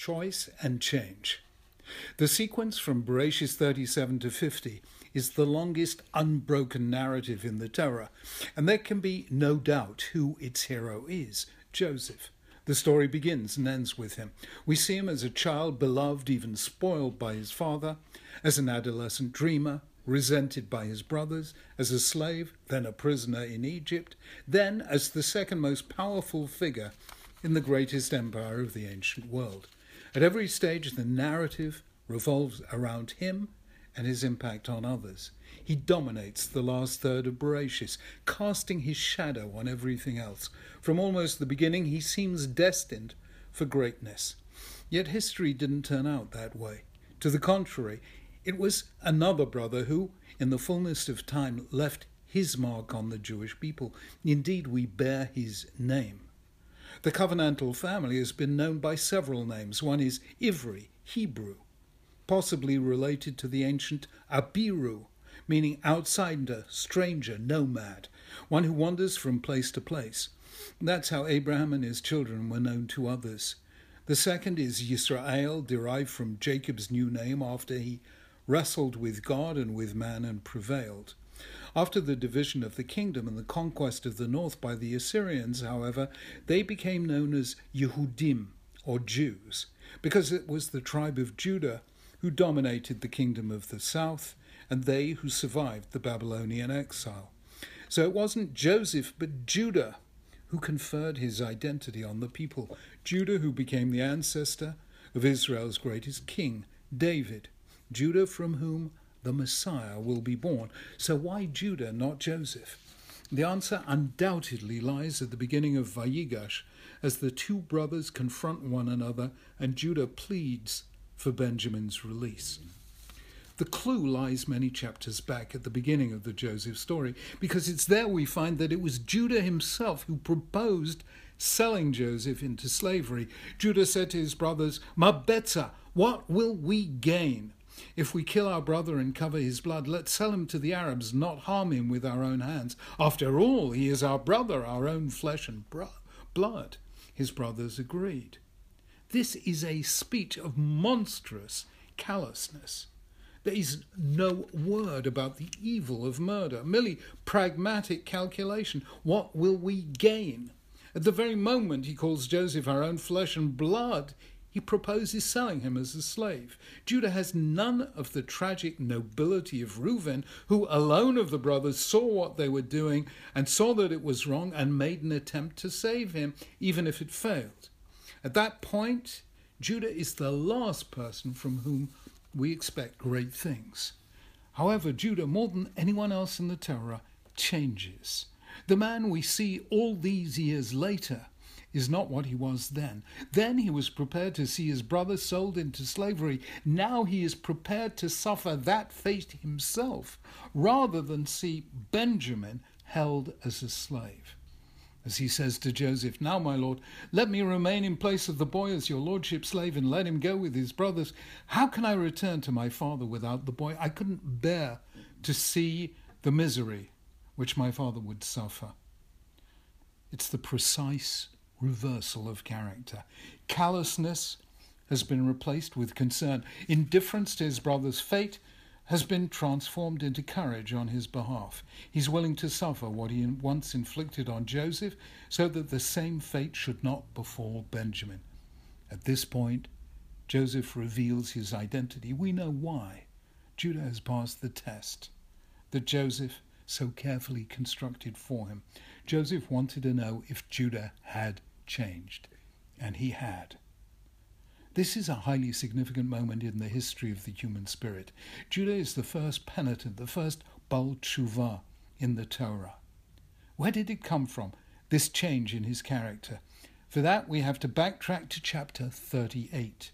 choice and change. The sequence from Bereshit 37 to 50 is the longest unbroken narrative in the Torah, and there can be no doubt who its hero is Joseph. The story begins and ends with him. We see him as a child, beloved, even spoiled by his father, as an adolescent dreamer, resented by his brothers, as a slave, then a prisoner in Egypt, then as the second most powerful figure in the greatest empire of the ancient world. At every stage, the narrative revolves around him and his impact on others. He dominates the last third of Bereshit, casting his shadow on everything else. From almost the beginning, he seems destined for greatness. Yet history didn't turn out that way. To the contrary, it was another brother who, in the fullness of time, left his mark on the Jewish people. Indeed, we bear his name. The covenantal family has been known by several names. One is Ivri, Hebrew, possibly related to the ancient Abiru, meaning outsider, stranger, nomad, one who wanders from place to place. That's how Abraham and his children were known to others. The second is Yisrael, derived from Jacob's new name after he wrestled with God and with man and prevailed. After the division of the kingdom and the conquest of the north by the Assyrians, however, they became known as Yehudim, or Jews, because it was the tribe of Judah who dominated the kingdom of the south, and they who survived the Babylonian exile. So it wasn't Joseph, but Judah who conferred his identity on the people. Judah, who became the ancestor of Israel's greatest king, David. Judah, from whom the Messiah will be born. So why Judah, not Joseph? The answer undoubtedly lies at the beginning of Vayigash, as the two brothers confront one another and Judah pleads for Benjamin's release. The clue lies many chapters back at the beginning of the Joseph story, because it's there we find that it was Judah himself who proposed selling Joseph into slavery. Judah said to his brothers, Mabetza, what will we gain? If we kill our brother and cover his blood, let's sell him to the Arabs, not harm him with our own hands. After all, he is our brother, our own flesh and blood. His brothers agreed. This is a speech of monstrous callousness. There is no word about the evil of murder, merely pragmatic calculation. What will we gain? At the very moment he calls Joseph our own flesh and blood, he proposes selling him as a slave. Judah has none of the tragic nobility of Reuben, who alone of the brothers saw what they were doing and saw that it was wrong and made an attempt to save him, even if it failed. At that point, Judah is the last person from whom we expect great things. However, Judah, more than anyone else in the Torah, changes. The man we see all these years later is not what he was then. Then he was prepared to see his brother sold into slavery. Now he is prepared to suffer that fate himself rather than see Benjamin held as a slave. As he says to Joseph, Now, my lord, let me remain in place of the boy as your lordship's slave and let him go with his brothers. How can I return to my father without the boy? I couldn't bear to see the misery which my father would suffer. It's the precise reversal of character. Callousness has been replaced with concern. Indifference to his brother's fate has been transformed into courage on his behalf. He's willing to suffer what he once inflicted on Joseph so that the same fate should not befall Benjamin. At this point, Joseph reveals his identity. We know why. Judah has passed the test that Joseph so carefully constructed for him. Joseph wanted to know if Judah had changed, and he had. This is a highly significant moment in the history of the human spirit. Judah is the first penitent, the first Baal Tshuva in the Torah. Where did it come from, this change in his character? For that, we have to backtrack to chapter 38,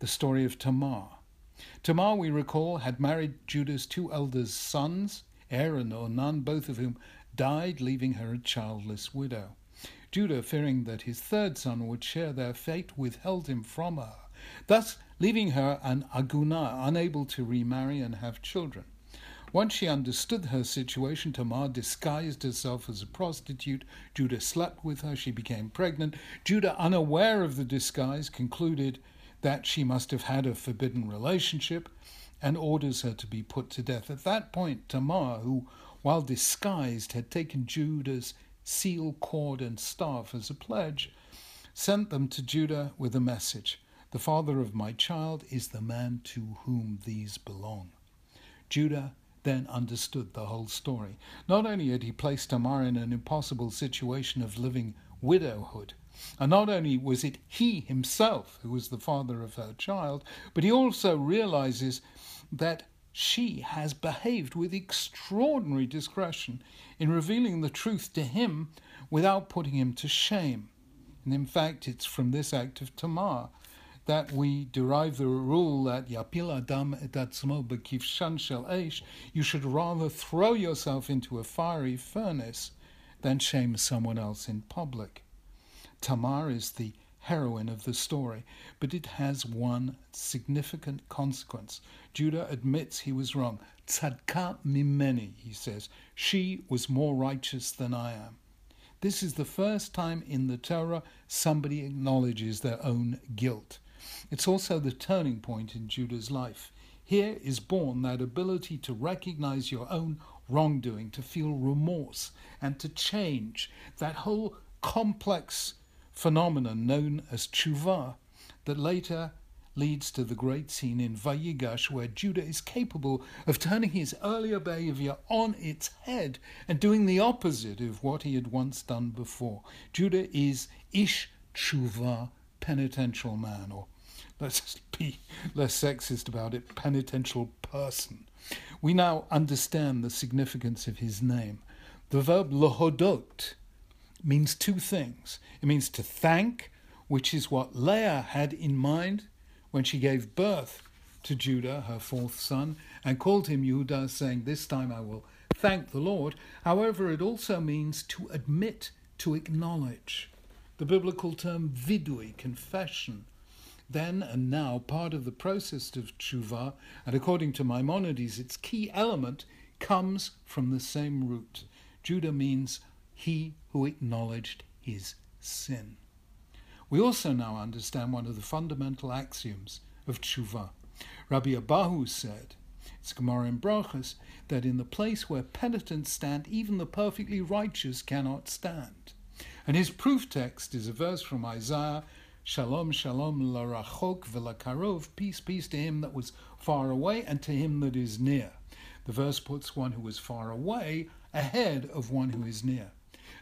the story of Tamar. Tamar, we recall, had married Judah's two eldest sons, Er and Onan, both of whom died, leaving her a childless widow. Judah, fearing that his third son would share their fate, withheld him from her, thus leaving her an aguna, unable to remarry and have children. Once she understood her situation, Tamar disguised herself as a prostitute. Judah slept with her. She became pregnant. Judah, unaware of the disguise, concluded that she must have had a forbidden relationship and orders her to be put to death. At that point, Tamar, who, while disguised, had taken Judah's seal, cord, and staff as a pledge, sent them to Judah with a message The father of my child is the man to whom these belong. Judah then understood the whole story. Not only had he placed Tamar in an impossible situation of living widowhood, and not only was it he himself who was the father of her child, but he also realizes that she has behaved with extraordinary discretion in revealing the truth to him without putting him to shame. And in fact, it's from this act of Tamar that we derive the rule that yapil adam et atzmo bekivshan shel eish, you should rather throw yourself into a fiery furnace than shame someone else in public. Tamar is the heroine of the story, but it has one significant consequence. Judah admits he was wrong. Tzadka mimeni, he says. She was more righteous than I am. This is the first time in the Torah somebody acknowledges their own guilt. It's also the turning point in Judah's life. Here is born that ability to recognize your own wrongdoing, to feel remorse, and to change. That whole complex phenomenon known as tshuva that later leads to the great scene in Vayigash where Judah is capable of turning his earlier behavior on its head and doing the opposite of what he had once done before. Judah is ish tshuva, penitential man, or let's be less sexist about it, penitential person. We now understand the significance of his name. The verb lohodot means two things. It means to thank, which is what Leah had in mind when she gave birth to Judah, her fourth son, and called him Judah, saying, This time I will thank the Lord. However, it also means to admit, to acknowledge. The biblical term vidui, confession, then and now part of the process of tshuva, and according to Maimonides, its key element comes from the same root. Judah means he who acknowledged his sin. We also now understand one of the fundamental axioms of tshuva. Rabbi Abahu said, it's Gemara in Brachas, that in the place where penitents stand, even the perfectly righteous cannot stand. And his proof text is a verse from Isaiah Shalom, shalom, larachok v'lakarov, peace, peace to him that was far away and to him that is near. The verse puts one who is far away ahead of one who is near.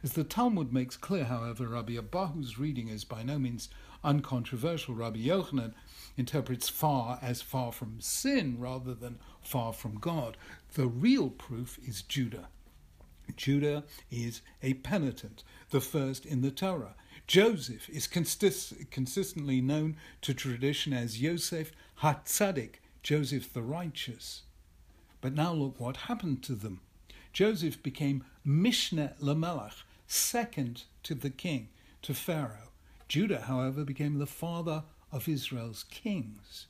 As the Talmud makes clear, however, Rabbi Abahu's reading is by no means uncontroversial. Rabbi Yochanan interprets far as far from sin rather than far from God. The real proof is Judah. Judah is a penitent, the first in the Torah. Joseph is consist- consistently known to tradition as Yosef Hatzadik, Joseph the righteous. But now look what happened to them. Joseph became Mishneh Lamelech, second to the king, to Pharaoh. Judah, however, became the father of Israel's kings.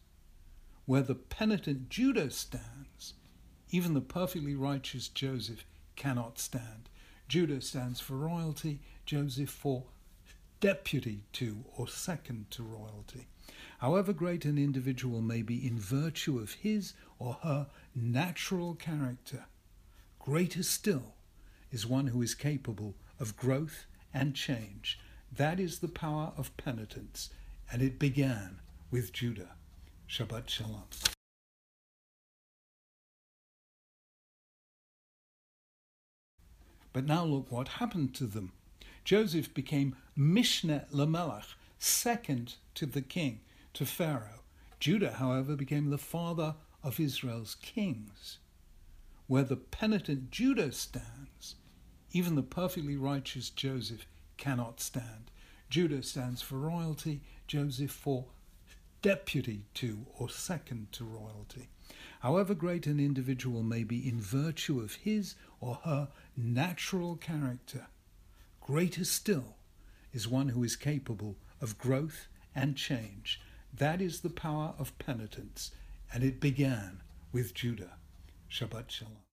Where the penitent Judah stands, even the perfectly righteous Joseph cannot stand. Judah stands for royalty, Joseph for deputy to or second to royalty. However great an individual may be in virtue of his or her natural character, greater still is one who is capable of growth and change. That is the power of penitence, and it began with Judah. Shabbat Shalom. But now look what happened to them. Joseph became Mishneh Lamelech, second to the king, to Pharaoh. Judah, however, became the father of Israel's kings. Where the penitent Judah stands, even the perfectly righteous Joseph cannot stand. Judah stands for royalty, Joseph for deputy to or second to royalty. However great an individual may be in virtue of his or her natural character, greater still is one who is capable of growth and change. That is the power of penitence, and it began with Judah. Shabbat Shalom.